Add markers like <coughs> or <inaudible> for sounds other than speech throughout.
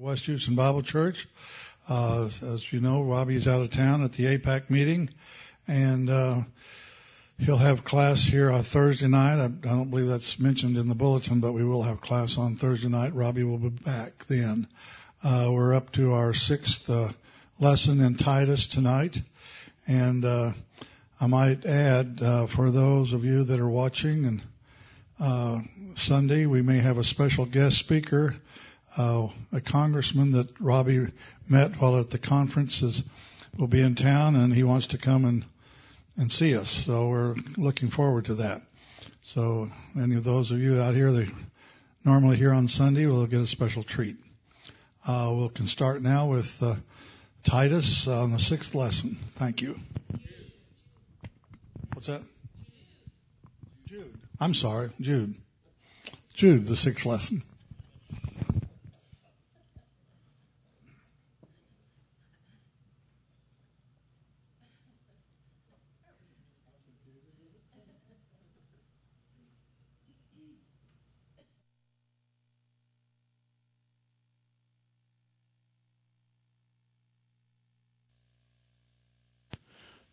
West Houston Bible Church. Uh, as you know, Robbie's out of town at the AIPAC meeting, and uh, he'll have class here on Thursday night. I, I don't believe that's mentioned in the bulletin, but we will have class on Thursday night. Robbie will be back then. Uh, we're up to our sixth uh, lesson in Titus tonight, and uh, I might add uh, for those of you that are watching and uh, Sunday we may have a special guest speaker uh, a congressman that Robbie met while at the conferences will be in town, and he wants to come and and see us. So we're looking forward to that. So any of those of you out here that normally here on Sunday will get a special treat. Uh, we can start now with uh, Titus on the sixth lesson. Thank you. What's that? Jude. I'm sorry, Jude. Jude, the sixth lesson.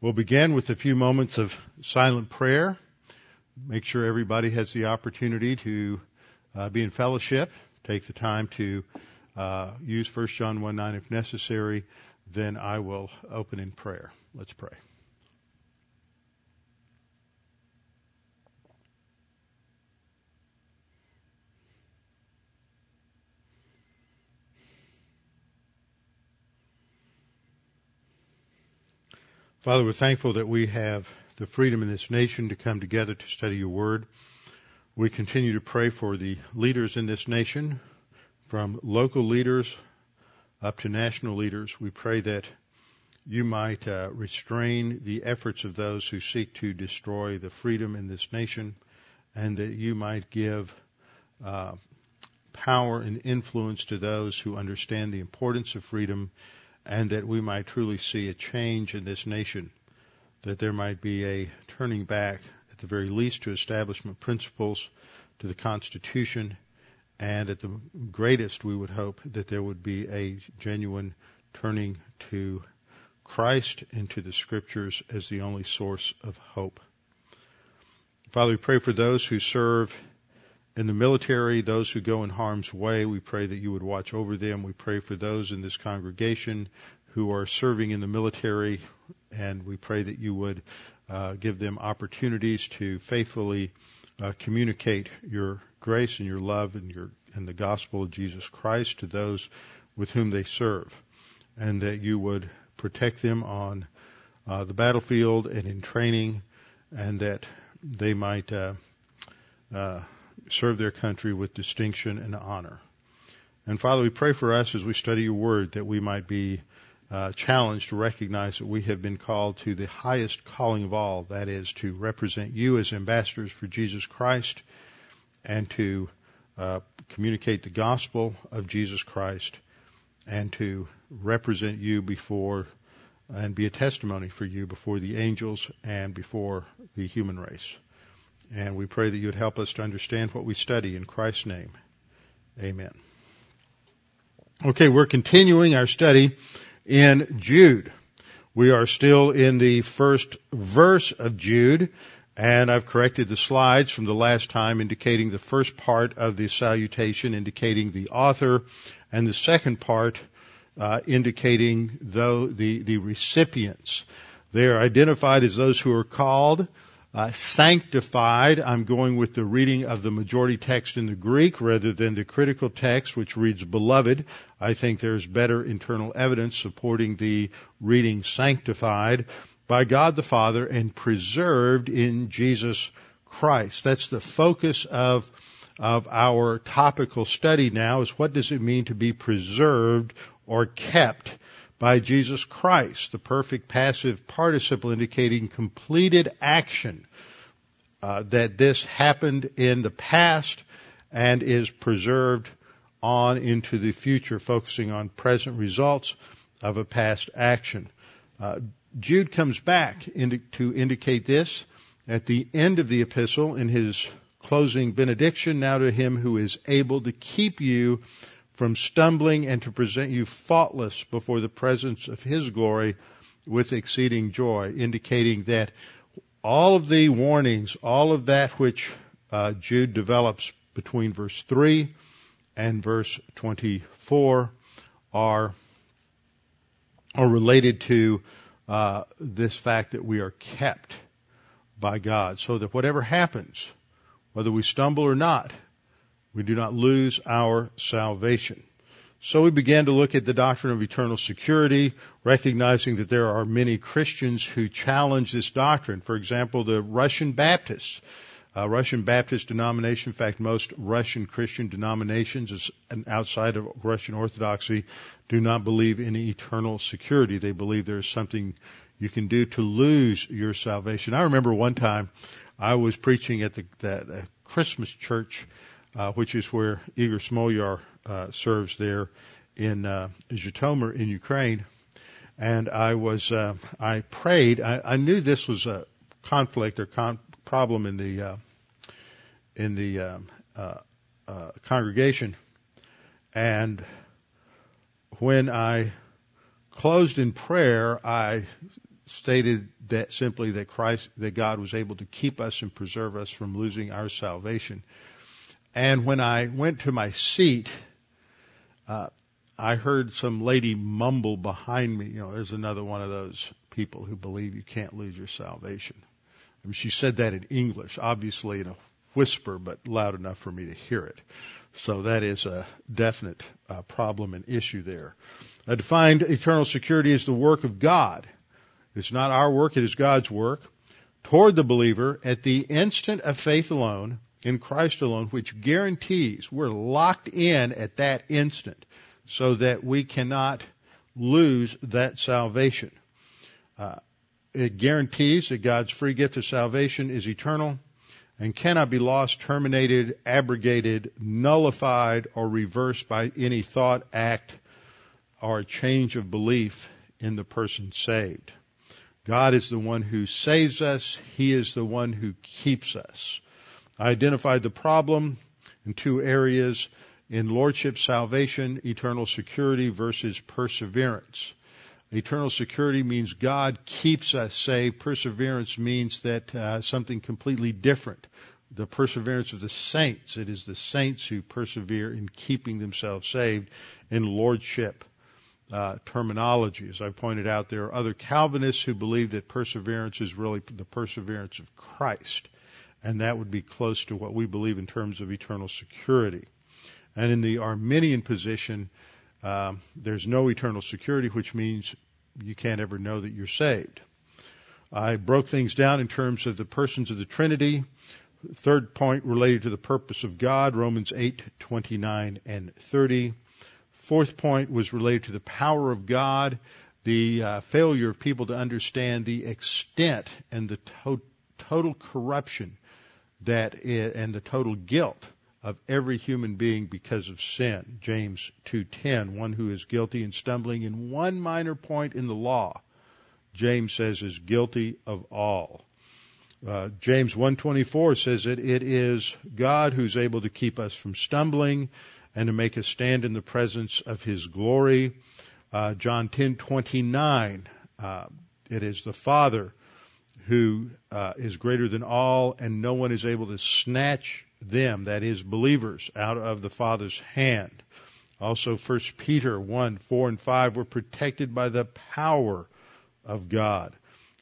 We'll begin with a few moments of silent prayer. Make sure everybody has the opportunity to uh, be in fellowship. Take the time to uh, use 1 John 1 9 if necessary. Then I will open in prayer. Let's pray. Father, we're thankful that we have the freedom in this nation to come together to study your word. We continue to pray for the leaders in this nation, from local leaders up to national leaders. We pray that you might uh, restrain the efforts of those who seek to destroy the freedom in this nation, and that you might give uh, power and influence to those who understand the importance of freedom and that we might truly see a change in this nation, that there might be a turning back, at the very least, to establishment principles, to the Constitution, and at the greatest, we would hope that there would be a genuine turning to Christ and to the Scriptures as the only source of hope. Father, we pray for those who serve in the military, those who go in harm's way, we pray that you would watch over them. We pray for those in this congregation who are serving in the military, and we pray that you would uh, give them opportunities to faithfully uh, communicate your grace and your love and your and the gospel of Jesus Christ to those with whom they serve, and that you would protect them on uh, the battlefield and in training, and that they might uh, uh, serve their country with distinction and honor. And Father, we pray for us as we study your word that we might be uh, challenged to recognize that we have been called to the highest calling of all, that is to represent you as ambassadors for Jesus Christ and to uh, communicate the gospel of Jesus Christ and to represent you before and be a testimony for you before the angels and before the human race. And we pray that you would help us to understand what we study in Christ's name. Amen. Okay, we're continuing our study in Jude. We are still in the first verse of Jude, and I've corrected the slides from the last time indicating the first part of the salutation indicating the author, and the second part uh, indicating though the, the recipients. They are identified as those who are called, uh, sanctified. I'm going with the reading of the majority text in the Greek rather than the critical text, which reads beloved. I think there's better internal evidence supporting the reading sanctified by God the Father and preserved in Jesus Christ. That's the focus of of our topical study now is what does it mean to be preserved or kept by Jesus Christ, the perfect passive participle indicating completed action, uh, that this happened in the past and is preserved on into the future, focusing on present results of a past action. Uh, Jude comes back indi- to indicate this at the end of the epistle in his closing benediction now to him who is able to keep you from stumbling and to present you faultless before the presence of his glory with exceeding joy, indicating that all of the warnings, all of that which uh, Jude develops between verse 3 and verse 24 are, are related to uh, this fact that we are kept by God, so that whatever happens, whether we stumble or not, we do not lose our salvation. So we began to look at the doctrine of eternal security, recognizing that there are many Christians who challenge this doctrine. For example, the Russian Baptists. Uh, Russian Baptist denomination, in fact, most Russian Christian denominations outside of Russian Orthodoxy do not believe in eternal security. They believe there's something you can do to lose your salvation. I remember one time I was preaching at the that uh, Christmas church, uh, which is where Igor Smolyar uh, serves there in uh, Zhytomyr in Ukraine, and I was uh, I prayed. I, I knew this was a conflict or con- problem in the uh, in the um, uh, uh, congregation, and when I closed in prayer, I stated that simply that Christ, that God was able to keep us and preserve us from losing our salvation. And when I went to my seat, uh, I heard some lady mumble behind me. You know, there's another one of those people who believe you can't lose your salvation. I mean, she said that in English, obviously in a whisper, but loud enough for me to hear it. So that is a definite uh, problem and issue there. I defined eternal security as the work of God it's not our work, it is God's work toward the believer at the instant of faith alone, in Christ alone, which guarantees we're locked in at that instant so that we cannot lose that salvation. Uh, it guarantees that God's free gift of salvation is eternal and cannot be lost, terminated, abrogated, nullified, or reversed by any thought, act, or change of belief in the person saved. God is the one who saves us. He is the one who keeps us. I identified the problem in two areas in lordship salvation, eternal security versus perseverance. Eternal security means God keeps us saved. Perseverance means that uh, something completely different. The perseverance of the saints. It is the saints who persevere in keeping themselves saved in lordship uh, terminology. As I pointed out, there are other Calvinists who believe that perseverance is really the perseverance of Christ, and that would be close to what we believe in terms of eternal security. And in the Arminian position, um, there's no eternal security, which means you can't ever know that you're saved. I broke things down in terms of the persons of the Trinity. Third point related to the purpose of God, Romans 8, 29 and 30. Fourth point was related to the power of God, the uh, failure of people to understand the extent and the to- total corruption that and the total guilt of every human being because of sin. James 2:10, one who is guilty and stumbling in one minor point in the law, James says is guilty of all. Uh, James 1:24 says that it is God who's able to keep us from stumbling and to make us stand in the presence of His glory. Uh, John 10:29. Uh, it is the Father who uh, is greater than all, and no one is able to snatch them, that is, believers, out of the Father's hand. Also 1 Peter 1, 4 and 5, we're protected by the power of God.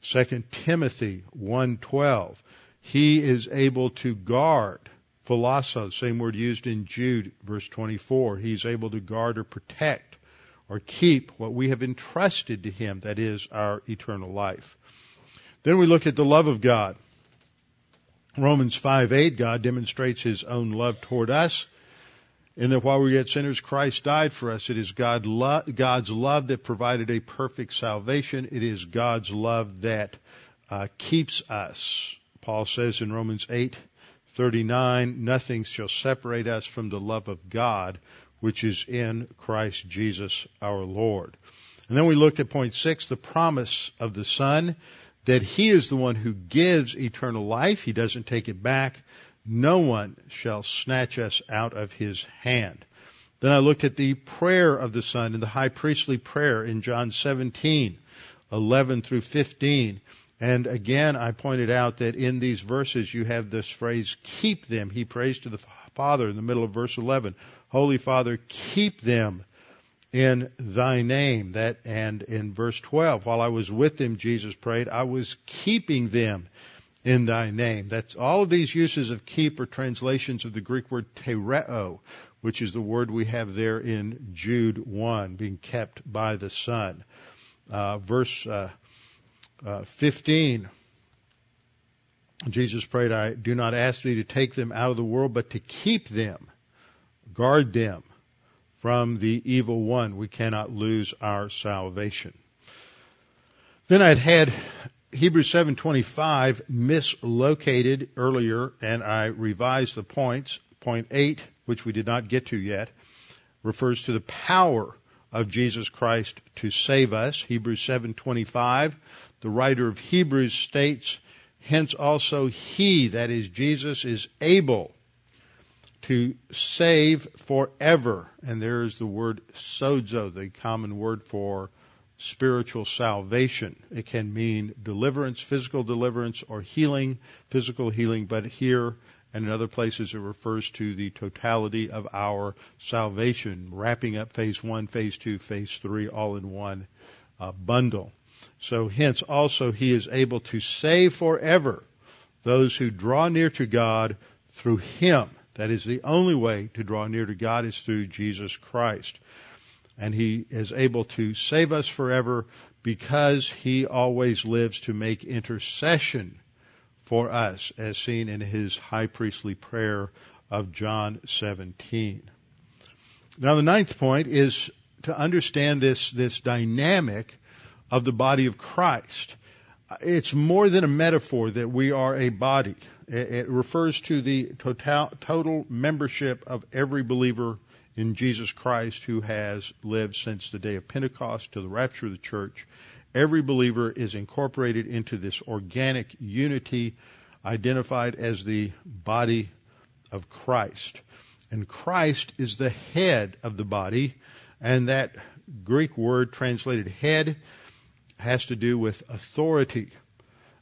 2 Timothy 1:12, he is able to guard phulasso, same word used in Jude verse 24. He's able to guard or protect or keep what we have entrusted to him, that is our eternal life. Then we look at the love of God. Romans 5:8 God demonstrates his own love toward us in that while we were yet sinners, Christ died for us. It is God lo- God's love that provided a perfect salvation. It is God's love that uh, keeps us. Paul says in Romans 8:39, "Nothing shall separate us from the love of God, which is in Christ Jesus our Lord." And then we looked at point six, the promise of the Son, that He is the one who gives eternal life. He doesn't take it back no one shall snatch us out of his hand. Then I looked at the prayer of the Son and the high priestly prayer in John 17, 11 through 15. And again, I pointed out that in these verses you have this phrase, keep them. He prays to the Father in the middle of verse 11. Holy Father, keep them in thy name. That, and in verse 12, while I was with them, Jesus prayed, I was keeping them in thy name. That's all of these uses of keep are translations of the Greek word tereo, which is the word we have there in Jude 1, being kept by the Son. Uh, verse uh, uh, 15, Jesus prayed, I do not ask thee to take them out of the world, but to keep them, guard them from the evil one. We cannot lose our salvation. Then I'd had Hebrews 7:25 mislocated earlier and I revised the points. Point 8, which we did not get to yet, refers to the power of Jesus Christ to save us. Hebrews 7:25, the writer of Hebrews states, hence also he, that is Jesus, is able to save forever. And there is the word sozo, the common word for spiritual salvation. It can mean deliverance, physical deliverance, or healing, physical healing, but here and in other places it refers to the totality of our salvation, wrapping up phase one, phase two, phase three, all in one uh, bundle. So hence also he is able to save forever those who draw near to God through him. That is the only way to draw near to God is through Jesus Christ and he is able to save us forever because he always lives to make intercession for us as seen in his high priestly prayer of John 17. Now the ninth point is to understand this, this dynamic of the body of Christ. It's more than a metaphor that we are a body. It refers to the total, total membership of every believer in Jesus Christ who has lived since the day of Pentecost to the rapture of the church. Every believer is incorporated into this organic unity identified as the body of Christ. And Christ is the head of the body, and that Greek word translated head has to do with authority,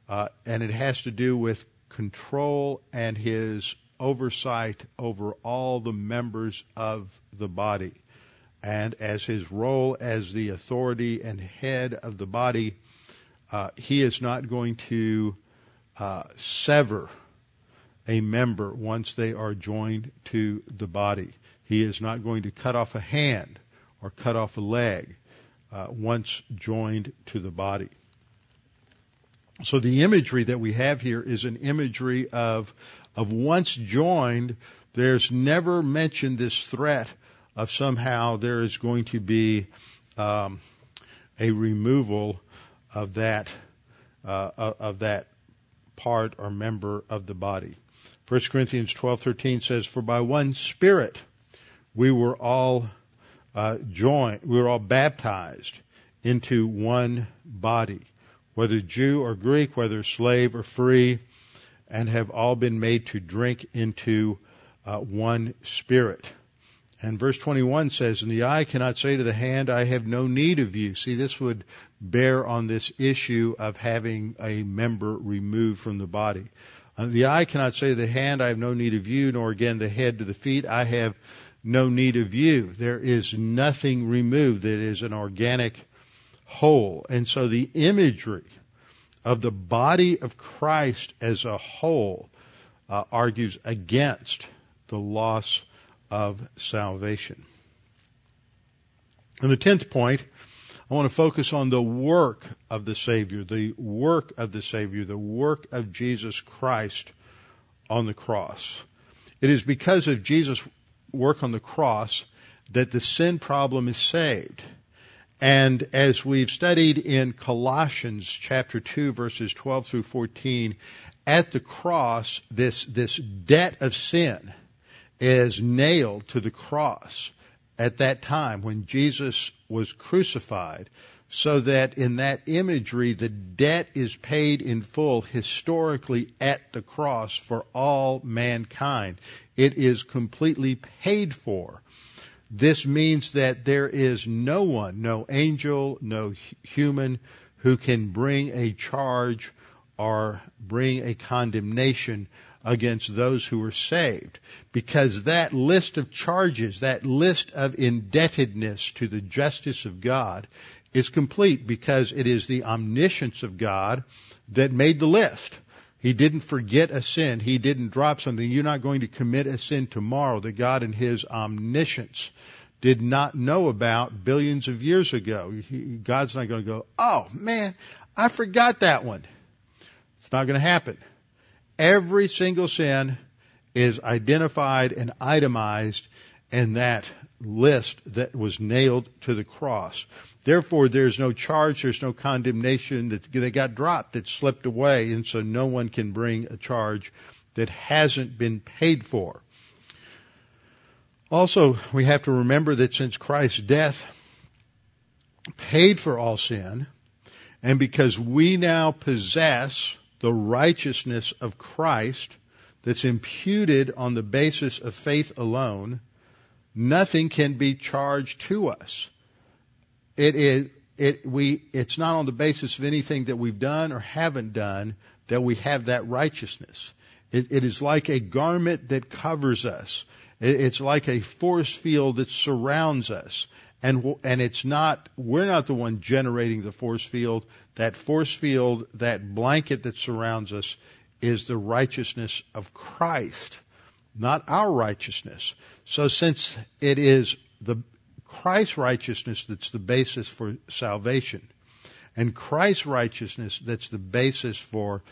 uh, and it has to do with control and his oversight over all the members of the body. And as his role as the authority and head of the body, uh, he is not going to uh, sever a member once they are joined to the body. He is not going to cut off a hand or cut off a leg uh, once joined to the body. So the imagery that we have here is an imagery of of once joined, there's never mentioned this threat of somehow there is going to be um, a removal of that uh, of that part or member of the body. 1 Corinthians 12:13 says, "For by one Spirit we were all uh, joined, we were all baptized into one body, whether Jew or Greek, whether slave or free." and have all been made to drink into uh, one spirit. And verse 21 says, And the eye cannot say to the hand, I have no need of you. See, this would bear on this issue of having a member removed from the body. And the eye cannot say to the hand, I have no need of you, nor again the head to the feet, I have no need of you. There is nothing removed that is an organic whole. And so the imagery of the body of Christ as a whole uh, argues against the loss of salvation. And the tenth point, I want to focus on the work of the Savior, the work of the Savior, the work of Jesus Christ on the cross. It is because of Jesus' work on the cross that the sin problem is saved. And as we've studied in Colossians chapter 2 verses 12 through 14, at the cross, this, this debt of sin is nailed to the cross at that time when Jesus was crucified so that in that imagery the debt is paid in full historically at the cross for all mankind. It is completely paid for. This means that there is no one, no angel, no human who can bring a charge or bring a condemnation against those who are saved. Because that list of charges, that list of indebtedness to the justice of God is complete because it is the omniscience of God that made the list. He didn't forget a sin. He didn't drop something. You're not going to commit a sin tomorrow that God in His omniscience did not know about billions of years ago. He, God's not going to go, oh man, I forgot that one. It's not going to happen. Every single sin is identified and itemized in that list that was nailed to the cross. Therefore, there's no charge, there's no condemnation that they got dropped, that slipped away, and so no one can bring a charge that hasn't been paid for. Also, we have to remember that since Christ's death paid for all sin, and because we now possess the righteousness of Christ that's imputed on the basis of faith alone, nothing can be charged to us. It is, it, we, it's not on the basis of anything that we've done or haven't done that we have that righteousness. It, it is like a garment that covers us. It, it's like a force field that surrounds us. And, and it's not, we're not the one generating the force field. That force field, that blanket that surrounds us is the righteousness of Christ, not our righteousness. So since it is the Christ's righteousness that's the basis for salvation, and Christ's righteousness that's the basis for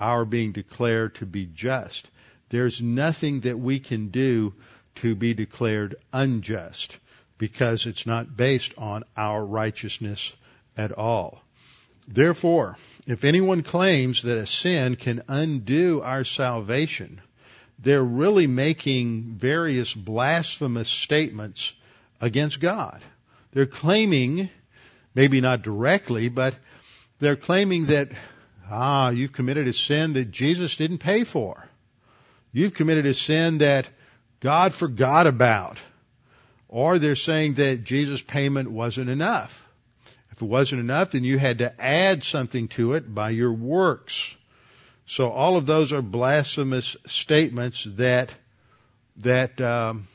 our being declared to be just, there's nothing that we can do to be declared unjust because it's not based on our righteousness at all. Therefore, if anyone claims that a sin can undo our salvation, they're really making various blasphemous statements against God. They're claiming, maybe not directly, but they're claiming that, ah, you've committed a sin that Jesus didn't pay for. You've committed a sin that God forgot about. Or they're saying that Jesus' payment wasn't enough. If it wasn't enough, then you had to add something to it by your works. So all of those are blasphemous statements that that um,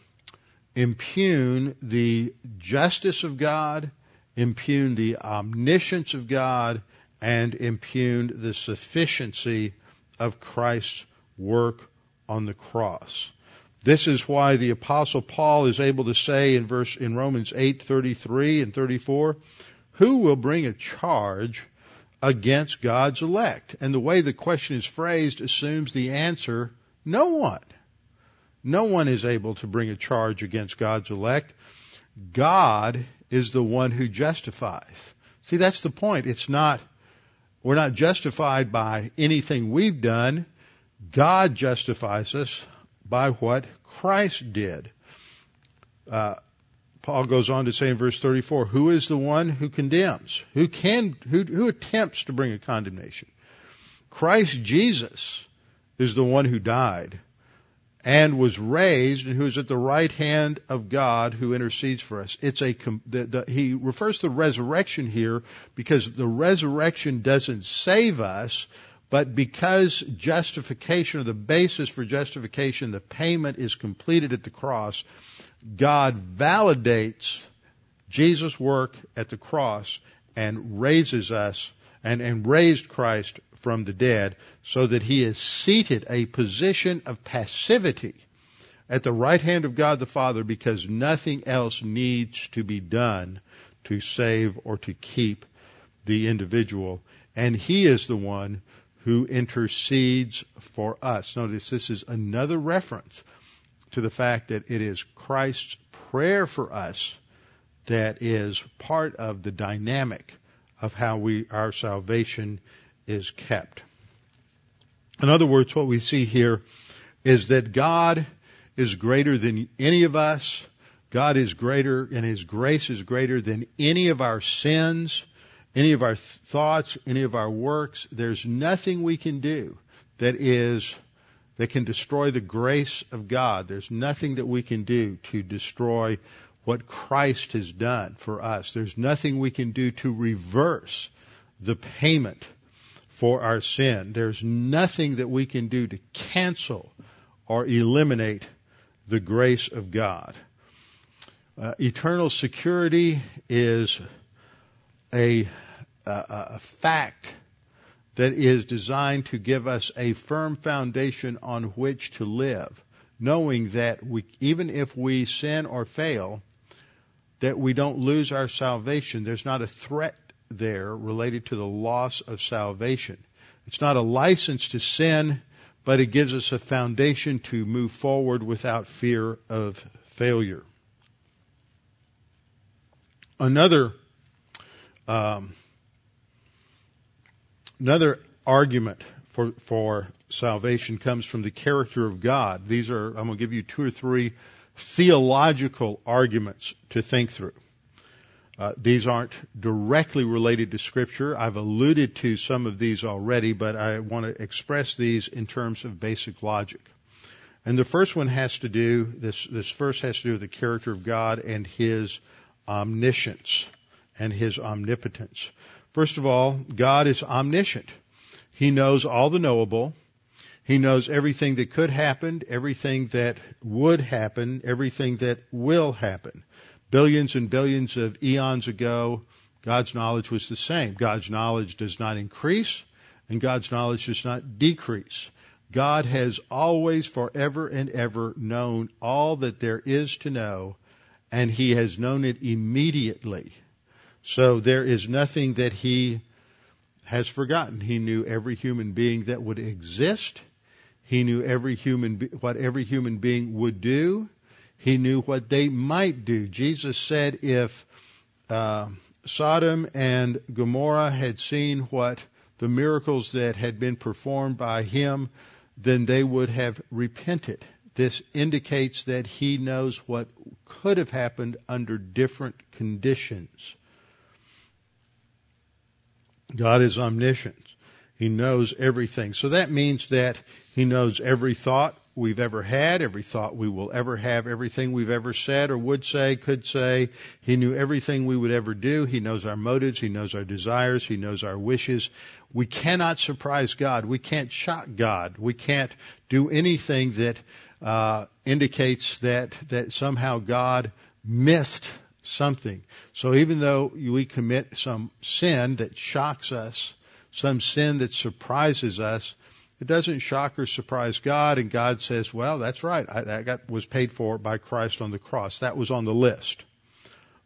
impugn the justice of God, impugn the omniscience of God, and impugn the sufficiency of Christ's work on the cross. This is why the apostle Paul is able to say in verse in Romans 8:33 and 34, who will bring a charge against God's elect? And the way the question is phrased assumes the answer, no one. No one is able to bring a charge against God's elect. God is the one who justifies. See, that's the point. It's not, we're not justified by anything we've done. God justifies us by what Christ did. Uh, Paul goes on to say in verse 34, who is the one who condemns? Who can, who, who attempts to bring a condemnation? Christ Jesus is the one who died and was raised and who is at the right hand of God who intercedes for us. It's a, the, the, he refers to the resurrection here because the resurrection doesn't save us, But because justification or the basis for justification, the payment is completed at the cross, God validates Jesus' work at the cross and raises us and, and raised Christ from the dead so that he is seated a position of passivity at the right hand of God the Father because nothing else needs to be done to save or to keep the individual. And he is the one who intercedes for us. Notice this is another reference to the fact that it is Christ's prayer for us that is part of the dynamic of how we our salvation is kept. In other words, what we see here is that God is greater than any of us. God is greater and His grace is greater than any of our sins, any of our thoughts, any of our works. There's nothing we can do that is that can destroy the grace of God. There's nothing that we can do to destroy what Christ has done for us. There's nothing we can do to reverse the payment for our sin. There's nothing that we can do to cancel or eliminate the grace of God. Uh, eternal security is a, a, a fact that is designed to give us a firm foundation on which to live, knowing that we, even if we sin or fail, that we don't lose our salvation. There's not a threat there related to the loss of salvation. It's not a license to sin, but it gives us a foundation to move forward without fear of failure. Another um, another argument for for salvation comes from the character of God. These are I'm going to give you two or three theological arguments to think through. Uh, these aren't directly related to Scripture. I've alluded to some of these already, but I want to express these in terms of basic logic. And the first one has to do this. This first has to do with the character of God and His omniscience and His omnipotence. First of all, God is omniscient. He knows all the knowable. He knows everything that could happen, everything that would happen, everything that will happen. Billions and billions of eons ago, God's knowledge was the same. God's knowledge does not increase, and God's knowledge does not decrease. God has always, forever and ever known all that there is to know, and He has known it immediately. So there is nothing that He has forgotten. He knew every human being that would exist. He knew every human what every human being would do. He knew what they might do. Jesus said if uh, Sodom and Gomorrah had seen what the miracles that had been performed by him, then they would have repented. This indicates that he knows what could have happened under different conditions. God is omniscient. He knows everything. So that means that He knows every thought we've ever had, every thought we will ever have, everything we've ever said or would say, could say. He knew everything we would ever do. He knows our motives. He knows our desires. He knows our wishes. We cannot surprise God. We can't shock God. We can't do anything that uh, indicates that that somehow God missed something. So even though we commit some sin that shocks us, some sin that surprises us, it doesn't shock or surprise God, and God says, "Well, that's right. I, that got, was paid for by Christ on the cross. That was on the list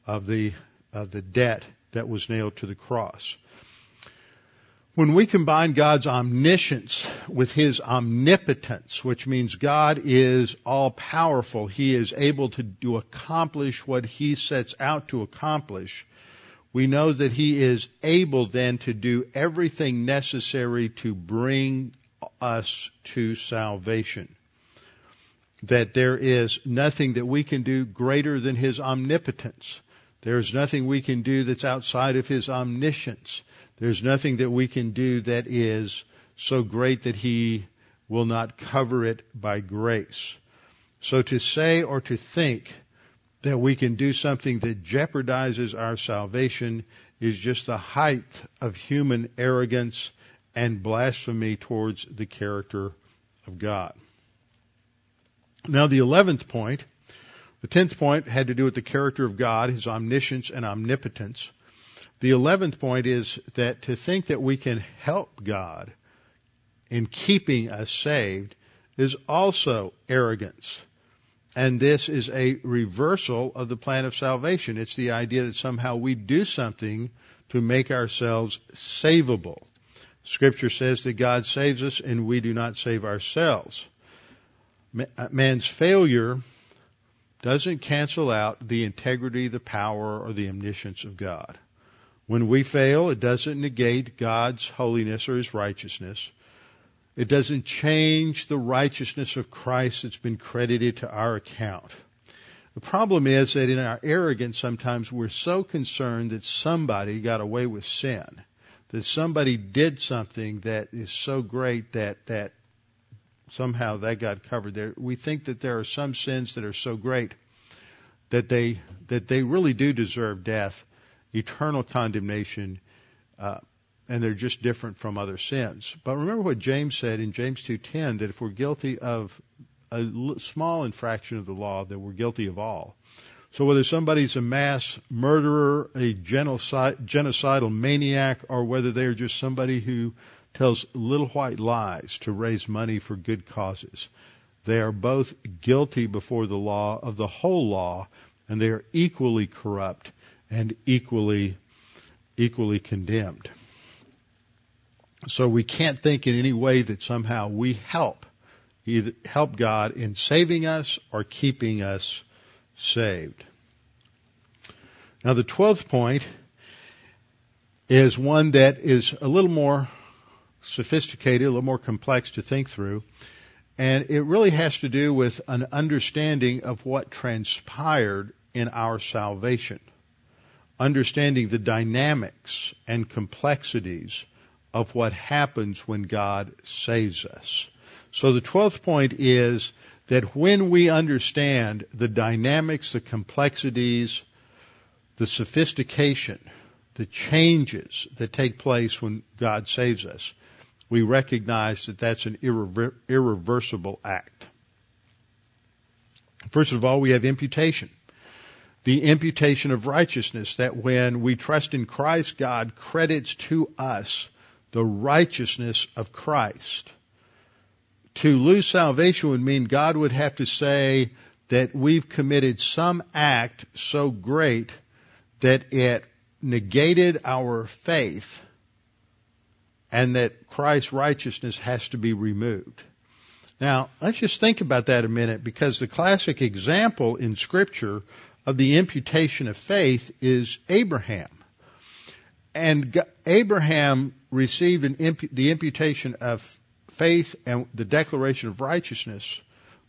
of the of the debt that was nailed to the cross." When we combine God's omniscience with His omnipotence, which means God is all powerful, He is able to accomplish what He sets out to accomplish we know that He is able then to do everything necessary to bring us to salvation. That there is nothing that we can do greater than His omnipotence. There's nothing we can do that's outside of His omniscience. There's nothing that we can do that is so great that He will not cover it by grace. So to say or to think that we can do something that jeopardizes our salvation is just the height of human arrogance and blasphemy towards the character of God. Now the eleventh point, the tenth point had to do with the character of God, His omniscience and omnipotence. The eleventh point is that to think that we can help God in keeping us saved is also arrogance. And this is a reversal of the plan of salvation. It's the idea that somehow we do something to make ourselves savable. Scripture says that God saves us and we do not save ourselves. Uh, man's failure doesn't cancel out the integrity, the power, or the omniscience of God. When we fail, it doesn't negate God's holiness or his righteousness. It doesn't change the righteousness of Christ that's been credited to our account. The problem is that in our arrogance, sometimes we're so concerned that somebody got away with sin, that somebody did something that is so great that, that somehow that got covered there. We think that there are some sins that are so great that they, that they really do deserve death eternal condemnation, uh, and they're just different from other sins. But remember what James said in James 2:10 that if we're guilty of a small infraction of the law, that we're guilty of all. So whether somebody's a mass murderer, a genocidal maniac, or whether they're just somebody who tells little white lies to raise money for good causes, they are both guilty before the law of the whole law, and they are equally corrupt and equally equally condemned. So we can't think in any way that somehow we help either help God in saving us or keeping us saved. Now the twelfth point is one that is a little more sophisticated, a little more complex to think through. And it really has to do with an understanding of what transpired in our salvation understanding the dynamics and complexities of what happens when God saves us. So the twelfth point is that when we understand the dynamics, the complexities, the sophistication, the changes that take place when God saves us, we recognize that that's an irrever- irreversible act. First of all, we have imputation the imputation of righteousness, that when we trust in Christ, God credits to us the righteousness of Christ. To lose salvation would mean God would have to say that we've committed some act so great that it negated our faith and that Christ's righteousness has to be removed. Now, let's just think about that a minute because the classic example in scripture of the imputation of faith is Abraham. And Abraham received impu- the imputation of faith and the declaration of righteousness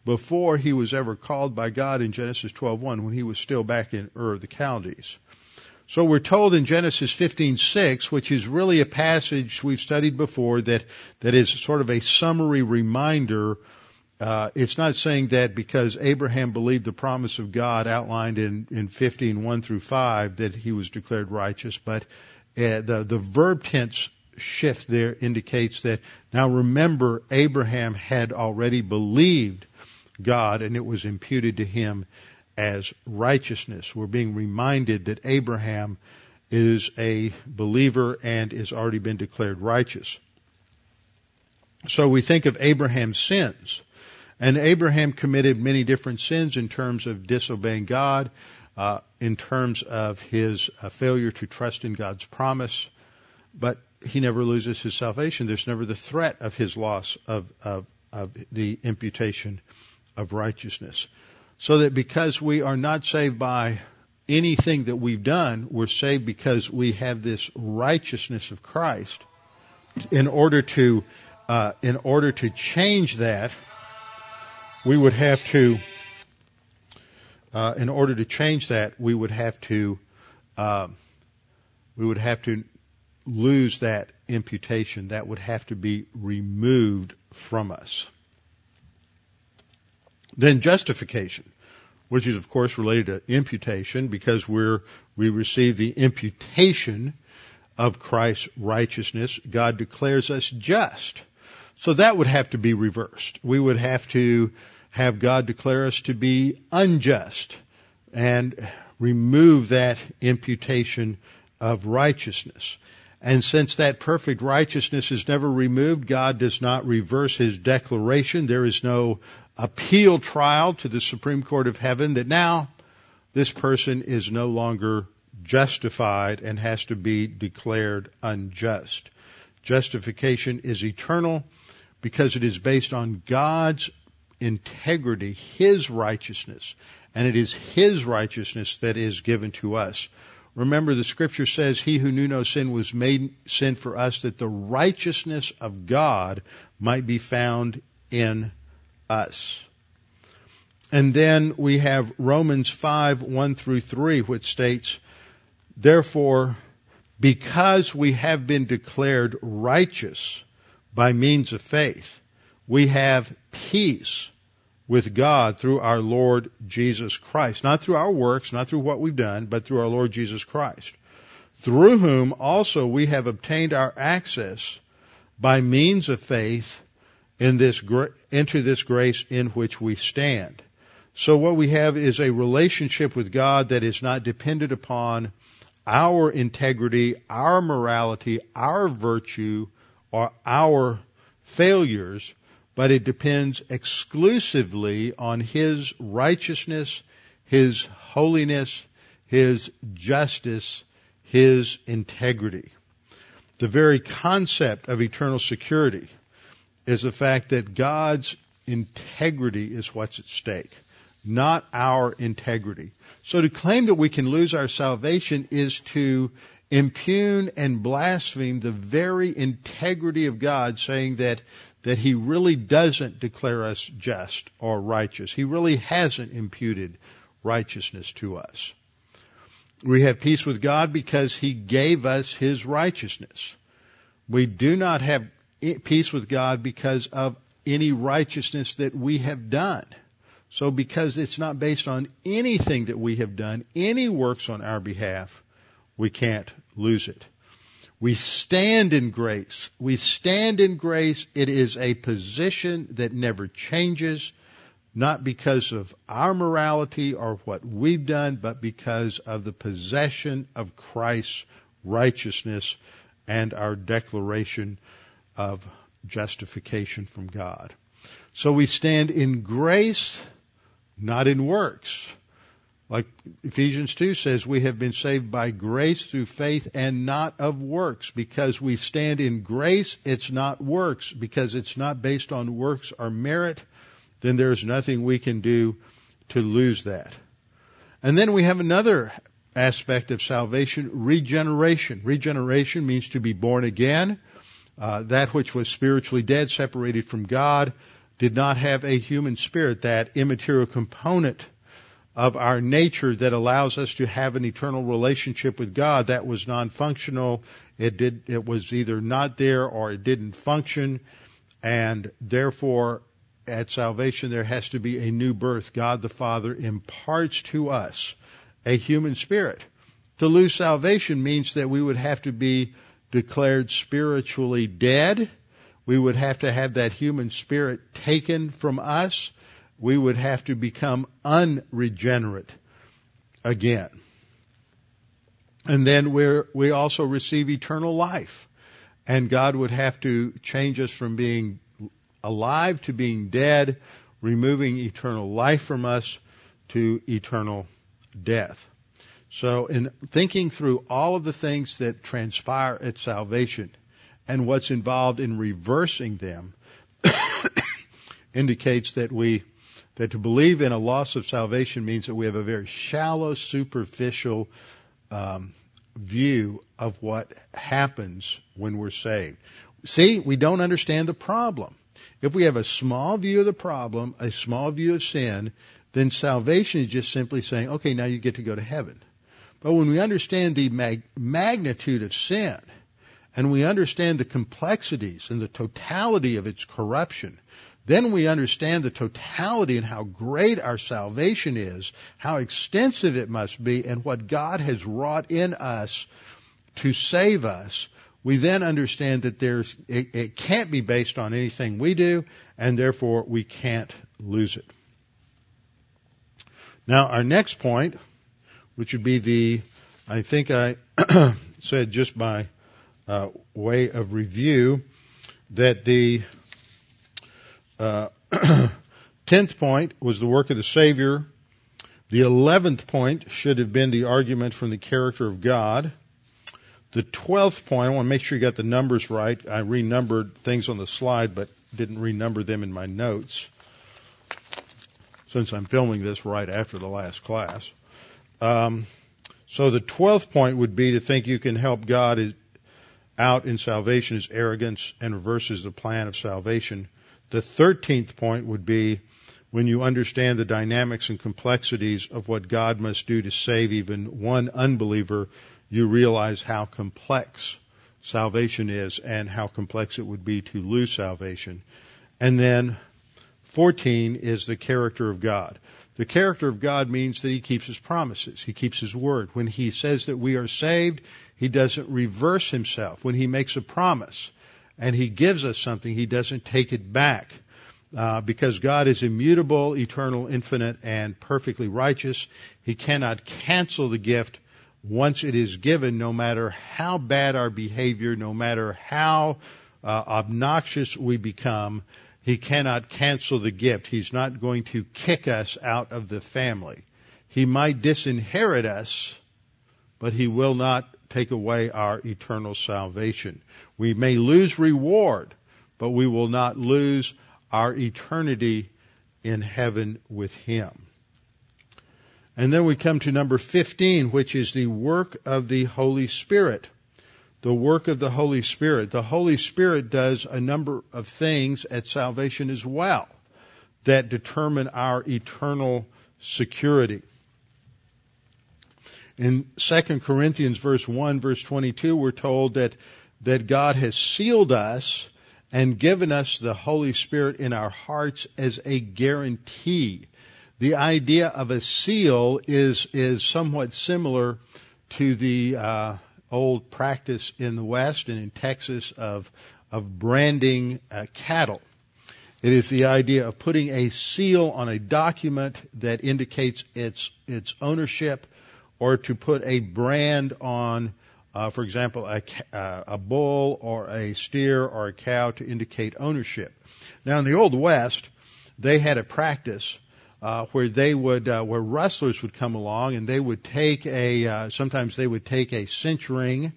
before he was ever called by God in Genesis 12:1 when he was still back in Ur of the Chaldees. So we're told in Genesis 15:6, which is really a passage we've studied before that that is sort of a summary reminder uh, it's not saying that because Abraham believed the promise of God outlined in, in 15, 1 through 5 that he was declared righteous, but uh, the, the verb tense shift there indicates that now remember Abraham had already believed God and it was imputed to him as righteousness. We're being reminded that Abraham is a believer and has already been declared righteous. So we think of Abraham's sins. And Abraham committed many different sins in terms of disobeying God, uh, in terms of his uh, failure to trust in God's promise, but he never loses his salvation. There's never the threat of his loss of, of, of the imputation of righteousness. So that because we are not saved by anything that we've done, we're saved because we have this righteousness of Christ. In order to, uh, in order to change that, we would have to, uh, in order to change that, we would have to, uh, we would have to lose that imputation. That would have to be removed from us. Then justification, which is of course related to imputation because we're, we receive the imputation of Christ's righteousness. God declares us just. So that would have to be reversed. We would have to have God declare us to be unjust and remove that imputation of righteousness. And since that perfect righteousness is never removed, God does not reverse his declaration. There is no appeal trial to the Supreme Court of Heaven that now this person is no longer justified and has to be declared unjust. Justification is eternal because it is based on God's integrity, His righteousness, and it is His righteousness that is given to us. Remember the scripture says, He who knew no sin was made sin for us that the righteousness of God might be found in us. And then we have Romans 5, 1 through 3, which states, Therefore, because we have been declared righteous by means of faith, we have peace with God through our Lord Jesus Christ. Not through our works, not through what we've done, but through our Lord Jesus Christ. Through whom also we have obtained our access by means of faith in this, into this grace in which we stand. So what we have is a relationship with God that is not dependent upon our integrity, our morality, our virtue, or our failures, but it depends exclusively on His righteousness, His holiness, His justice, His integrity. The very concept of eternal security is the fact that God's integrity is what's at stake, not our integrity. So to claim that we can lose our salvation is to impugn and blaspheme the very integrity of God, saying that that he really doesn't declare us just or righteous. He really hasn't imputed righteousness to us. We have peace with God because he gave us his righteousness. We do not have peace with God because of any righteousness that we have done. So because it's not based on anything that we have done, any works on our behalf, we can't lose it. We stand in grace. We stand in grace. It is a position that never changes, not because of our morality or what we've done, but because of the possession of Christ's righteousness and our declaration of justification from God. So we stand in grace, not in works. Like Ephesians 2 says, we have been saved by grace through faith and not of works. Because we stand in grace, it's not works. Because it's not based on works or merit, then there's nothing we can do to lose that. And then we have another aspect of salvation, regeneration. Regeneration means to be born again. Uh, that which was spiritually dead, separated from God, did not have a human spirit, that immaterial component of our nature that allows us to have an eternal relationship with God. That was non-functional. It did, it was either not there or it didn't function. And therefore, at salvation, there has to be a new birth. God the Father imparts to us a human spirit. To lose salvation means that we would have to be declared spiritually dead. We would have to have that human spirit taken from us we would have to become unregenerate again. And then we we also receive eternal life. And God would have to change us from being alive to being dead, removing eternal life from us to eternal death. So in thinking through all of the things that transpire at salvation and what's involved in reversing them <coughs> indicates that we that to believe in a loss of salvation means that we have a very shallow, superficial um, view of what happens when we're saved. See, we don't understand the problem. If we have a small view of the problem, a small view of sin, then salvation is just simply saying, okay, now you get to go to heaven. But when we understand the mag- magnitude of sin, and we understand the complexities and the totality of its corruption, then we understand the totality and how great our salvation is, how extensive it must be, and what God has wrought in us to save us, we then understand that there's, it, it can't be based on anything we do, and therefore we can't lose it. Now, our next point, which would be the, I think I <clears throat> said just by uh, way of review, that the uh, <clears throat> tenth point was the work of the Savior. The eleventh point should have been the argument from the character of God. The twelfth point, I want to make sure you got the numbers right. I renumbered things on the slide, but didn't renumber them in my notes since I'm filming this right after the last class. Um, so the twelfth point would be to think you can help God out in salvation is arrogance and reverses the plan of salvation. The thirteenth point would be when you understand the dynamics and complexities of what God must do to save even one unbeliever, you realize how complex salvation is and how complex it would be to lose salvation. And then 14 is the character of God. The character of God means that he keeps his promises. He keeps his word. When he says that we are saved, he doesn't reverse himself. When he makes a promise and he gives us something, he doesn't take it back. Uh, because God is immutable, eternal, infinite, and perfectly righteous. He cannot cancel the gift once it is given, no matter how bad our behavior, no matter how uh, obnoxious we become. He cannot cancel the gift. He's not going to kick us out of the family. He might disinherit us, but he will not take away our eternal salvation. We may lose reward, but we will not lose our eternity in heaven with Him. And then we come to number 15, which is the work of the Holy Spirit. The work of the Holy Spirit. The Holy Spirit does a number of things at salvation as well that determine our eternal security. In 2 Corinthians verse 1 verse 22 we're told that that God has sealed us and given us the Holy Spirit in our hearts as a guarantee. The idea of a seal is is somewhat similar to the uh, old practice in the West and in Texas of of branding uh, cattle. It is the idea of putting a seal on a document that indicates its its ownership, or to put a brand on uh, for example, a, uh, a bull or a steer or a cow to indicate ownership. Now, in the Old West, they had a practice uh, where they would, uh, where rustlers would come along and they would take a, uh, sometimes they would take a cinch ring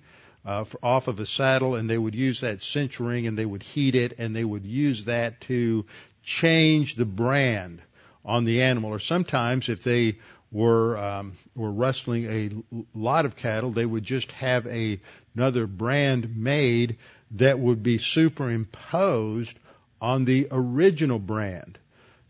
uh, for, off of a saddle and they would use that cinch ring and they would heat it and they would use that to change the brand on the animal. Or sometimes if they were um, were rustling a lot of cattle, they would just have a, another brand made that would be superimposed on the original brand,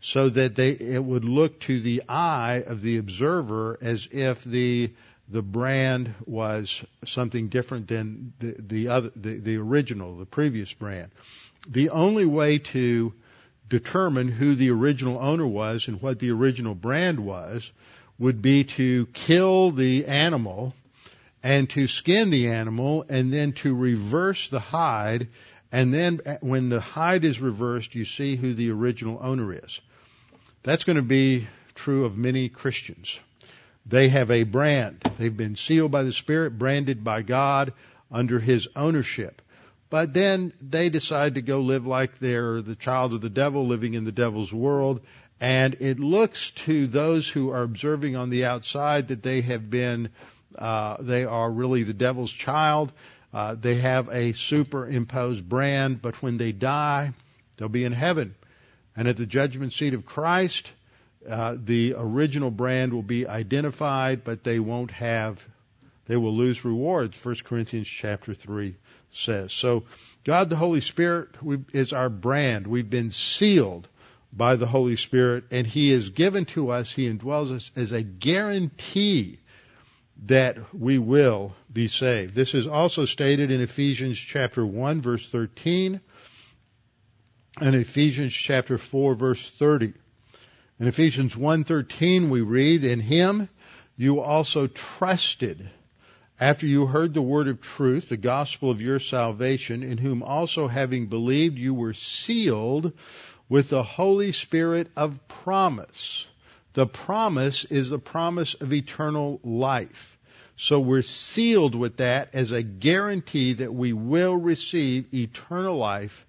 so that they it would look to the eye of the observer as if the the brand was something different than the, the other the, the original, the previous brand. The only way to determine who the original owner was and what the original brand was would be to kill the animal and to skin the animal and then to reverse the hide. And then eh, when the hide is reversed, you see who the original owner is. That's going to be true of many Christians. They have a brand. They've been sealed by the Spirit, branded by God under His ownership. But then they decide to go live like they're the child of the devil, living in the devil's world, and it looks to those who are observing on the outside that they have been, uh, they are really the devil's child. Uh, they have a superimposed brand, but when they die, they'll be in heaven. And at the judgment seat of Christ, uh, the original brand will be identified, but they won't have, they will lose rewards. 1 Corinthians chapter 3 says. So God the Holy Spirit is our brand. We've been sealed by the Holy Spirit, and He is given to us, He indwells us as a guarantee that we will be saved. This is also stated in Ephesians chapter 1 verse 13 and Ephesians chapter 4 verse 30. In Ephesians 1:13 we read, "In him you also trusted, after you heard the word of truth, the gospel of your salvation, in whom also having believed you were sealed with the Holy Spirit of promise. The promise is the promise of eternal life. So we're sealed with that as a guarantee that we will receive eternal life,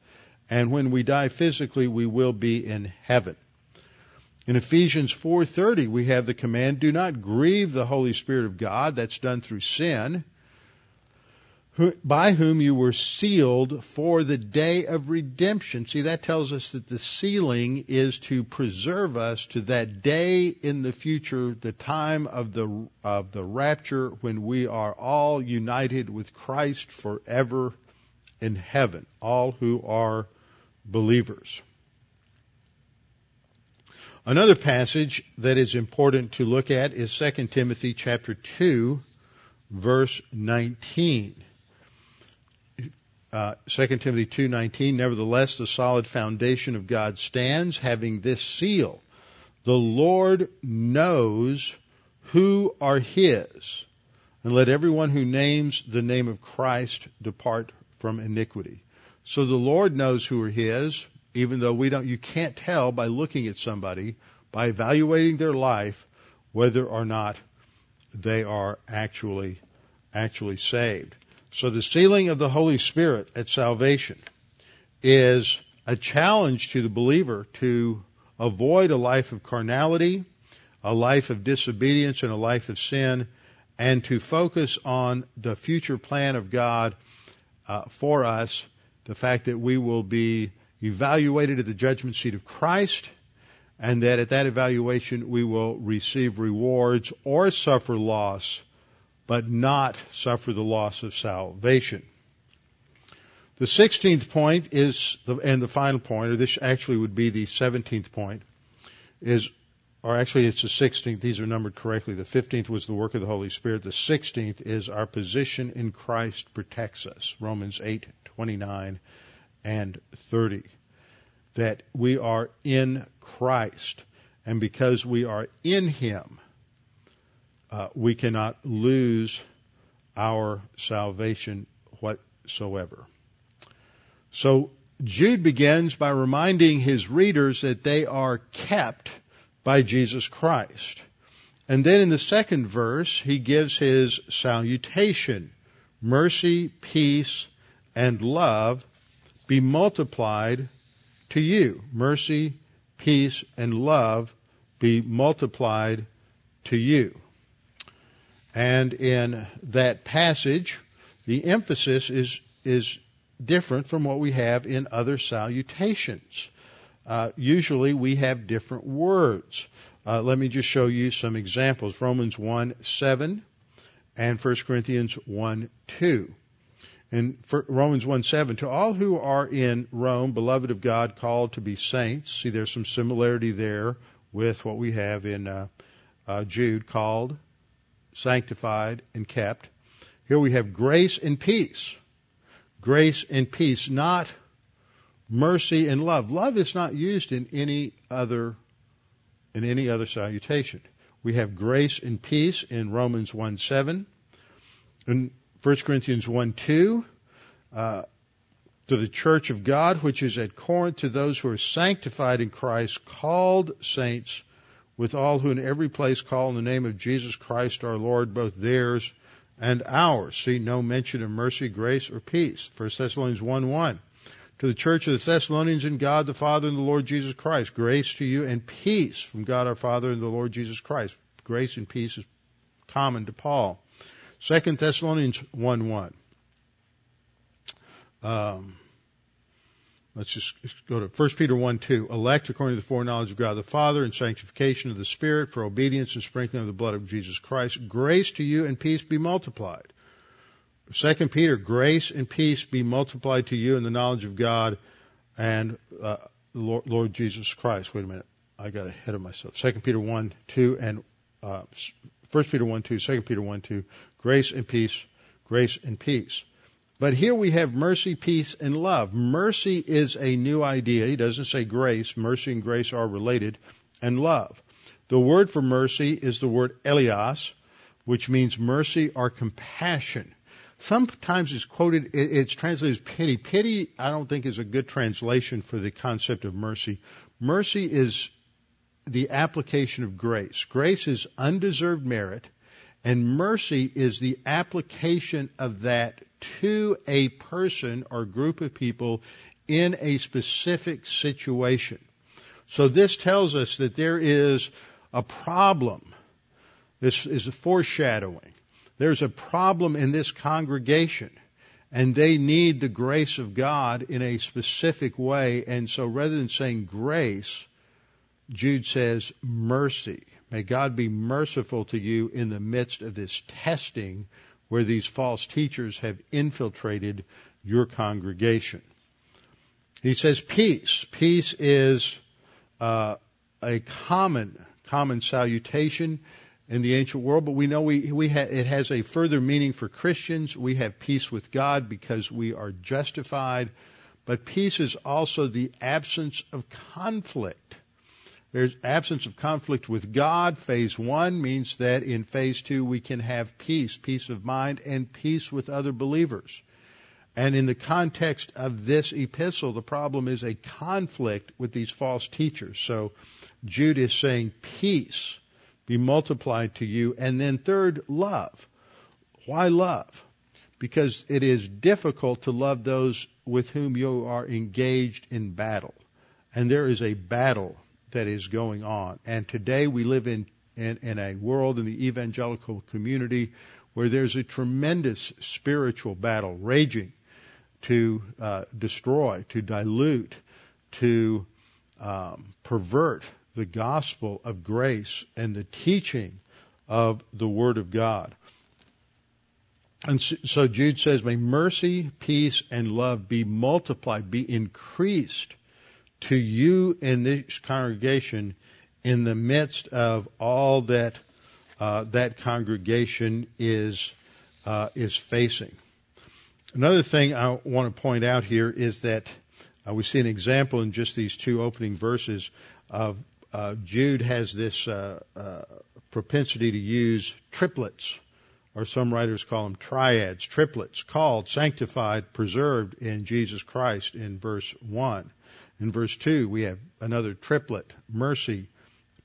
and when we die physically, we will be in heaven. In Ephesians 4:30 we have the command do not grieve the Holy Spirit of God that's done through sin by whom you were sealed for the day of redemption. See that tells us that the sealing is to preserve us to that day in the future, the time of the of the rapture when we are all united with Christ forever in heaven, all who are believers. Another passage that is important to look at is 2 Timothy chapter 2 verse 19. Uh, 2 Timothy 2:19 Nevertheless the solid foundation of God stands having this seal the Lord knows who are his and let everyone who names the name of Christ depart from iniquity. So the Lord knows who are his even though we don't, you can't tell by looking at somebody, by evaluating their life, whether or not they are actually, actually saved. So the sealing of the Holy Spirit at salvation is a challenge to the believer to avoid a life of carnality, a life of disobedience, and a life of sin, and to focus on the future plan of God uh, for us, the fact that we will be evaluated at the judgment seat of Christ, and that at that evaluation we will receive rewards or suffer loss, but not suffer the loss of salvation. The 16th point is, the, and the final point, or this actually would be the 17th point, is, or actually it's the 16th, these are numbered correctly. The 15th was the work of the Holy Spirit. The 16th is our position in Christ protects us. Romans 8, 29 and 30. That we are in Christ. And because we are in Him, uh, we cannot lose our salvation whatsoever. So Jude begins by reminding his readers that they are kept by Jesus Christ. And then in the second verse, he gives his salutation mercy, peace, and love be multiplied to you. Mercy, peace, and love be multiplied to you. And in that passage, the emphasis is, is different from what we have in other salutations. Uh, usually we have different words. Uh, let me just show you some examples. Romans 1 7 and 1 Corinthians 1 2. In Romans 1 7, to all who are in Rome, beloved of God, called to be saints. See, there's some similarity there with what we have in uh, uh, Jude, called, sanctified, and kept. Here we have grace and peace. Grace and peace, not mercy and love. Love is not used in any other in any other salutation. We have grace and peace in Romans 1 7. In 1 Corinthians 1 2, uh, to the church of God which is at Corinth, to those who are sanctified in Christ, called saints, with all who in every place call in the name of Jesus Christ our Lord, both theirs and ours. See, no mention of mercy, grace, or peace. 1 Thessalonians 1 1. To the church of the Thessalonians in God the Father and the Lord Jesus Christ, grace to you and peace from God our Father and the Lord Jesus Christ. Grace and peace is common to Paul. Second Thessalonians 1 1. Um, let's just go to 1 Peter 1 2. Elect according to the foreknowledge of God the Father and sanctification of the Spirit for obedience and sprinkling of the blood of Jesus Christ. Grace to you and peace be multiplied. Second Peter, grace and peace be multiplied to you in the knowledge of God and uh, Lord, Lord, Jesus Christ. Wait a minute, I got ahead of myself. Second Peter one two and uh, First Peter one two, Second Peter one two, grace and peace, grace and peace. But here we have mercy, peace, and love. Mercy is a new idea. He doesn't say grace. Mercy and grace are related. And love. The word for mercy is the word eleos. which means mercy or compassion. Sometimes it's quoted, it's translated as pity. Pity, I don't think, is a good translation for the concept of mercy. Mercy is the application of grace. Grace is undeserved merit, and mercy is the application of that to a person or group of people in a specific situation. So this tells us that there is a problem. This is a foreshadowing. There's a problem in this congregation and they need the grace of God in a specific way. And so rather than saying grace, Jude says mercy. May God be merciful to you in the midst of this testing where these false teachers have infiltrated your congregation. He says peace. Peace is uh, a common common salutation in the ancient world, but we know we, we ha- it has a further meaning for Christians. We have peace with God because we are justified, but peace is also the absence of conflict. There's absence of conflict with God. Phase one means that in phase two we can have peace, peace of mind, and peace with other believers. And in the context of this epistle, the problem is a conflict with these false teachers. So Jude is saying peace be multiplied to you. And then third, love. Why love? Because it is difficult to love those with whom you are engaged in battle. And there is a battle that is going on. And today we live in, in, in a world in the evangelical community where there's a tremendous spiritual battle raging to uh, destroy, to dilute, to um, pervert the gospel of grace and the teaching of the Word of God. And so Jude says, May mercy, peace, and love be multiplied, be increased to you in this congregation in the midst of all that uh, that congregation is uh, is facing. Another thing I want to point out here is that uh, we see an example in just these two opening verses of uh, Jude has this uh, uh, propensity to use triplets, or some writers call them triads, triplets, called, sanctified, preserved in Jesus Christ in verse 1. In verse 2, we have another triplet, mercy,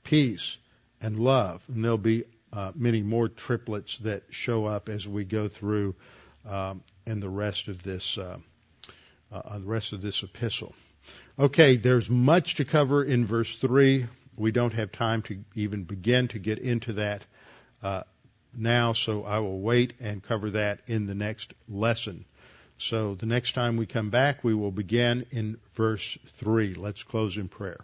peace, and love. And there'll be uh, many more triplets that show up as we go through um, in the rest of this uh, uh, the rest of this epistle. Okay, there's much to cover in verse three. We don't have time to even begin to get into that uh, now, so I will wait and cover that in the next lesson. So the next time we come back, we will begin in verse 3. Let's close in prayer.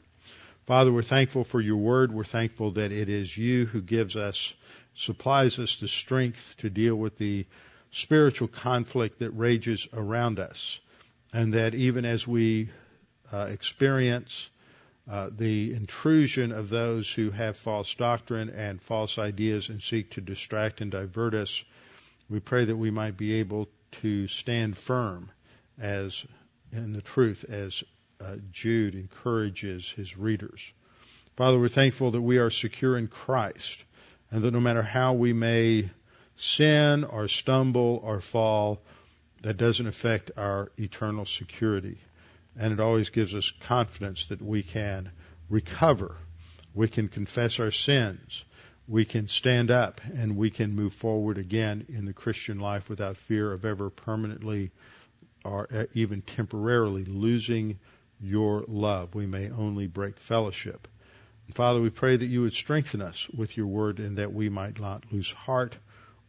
Father, we're thankful for your word. We're thankful that it is you who gives us, supplies us the strength to deal with the spiritual conflict that rages around us. And that even as we uh, experience uh, the intrusion of those who have false doctrine and false ideas and seek to distract and divert us. We pray that we might be able to stand firm as in the truth as uh, Jude encourages his readers. Father, we're thankful that we are secure in Christ and that no matter how we may sin or stumble or fall, that doesn't affect our eternal security and it always gives us confidence that we can recover. We can confess our sins. We can stand up and we can move forward again in the Christian life without fear of ever permanently or uh, even temporarily losing your love. We may only break fellowship. Father, we pray that you would strengthen us with your word and that we might not lose heart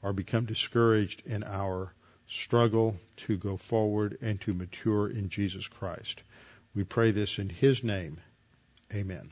or become discouraged in our struggle to go forward and to mature in Jesus Christ. We pray this in His name. Amen.